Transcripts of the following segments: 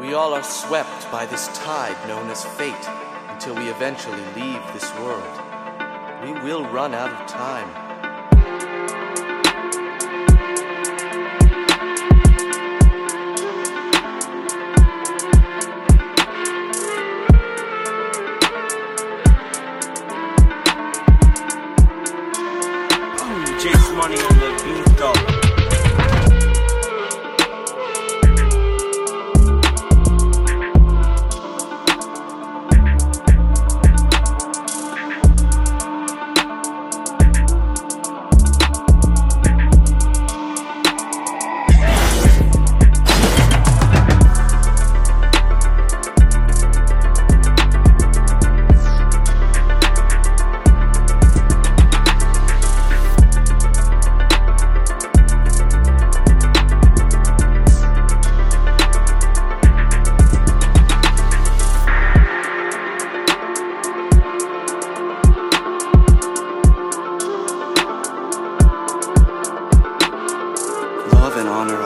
We all are swept by this tide known as fate until we eventually leave this world. We will run out of time. Chase money on the beat though.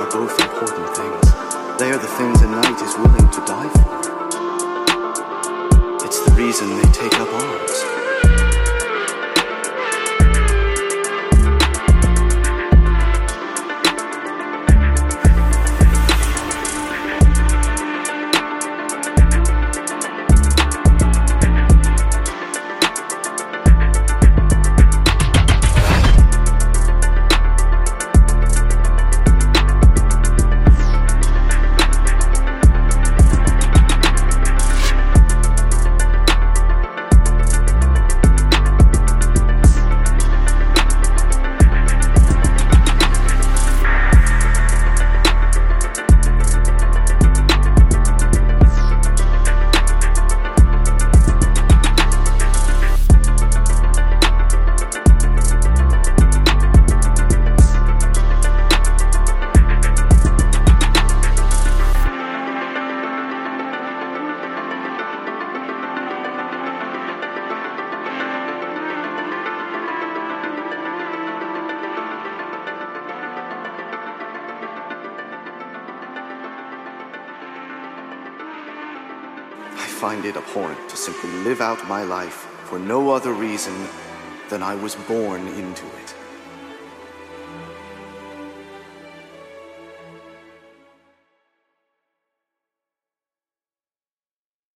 Are both important things. They are the things a knight is willing to die for. It's the reason they take up arms. Find it abhorrent to simply live out my life for no other reason than I was born into it.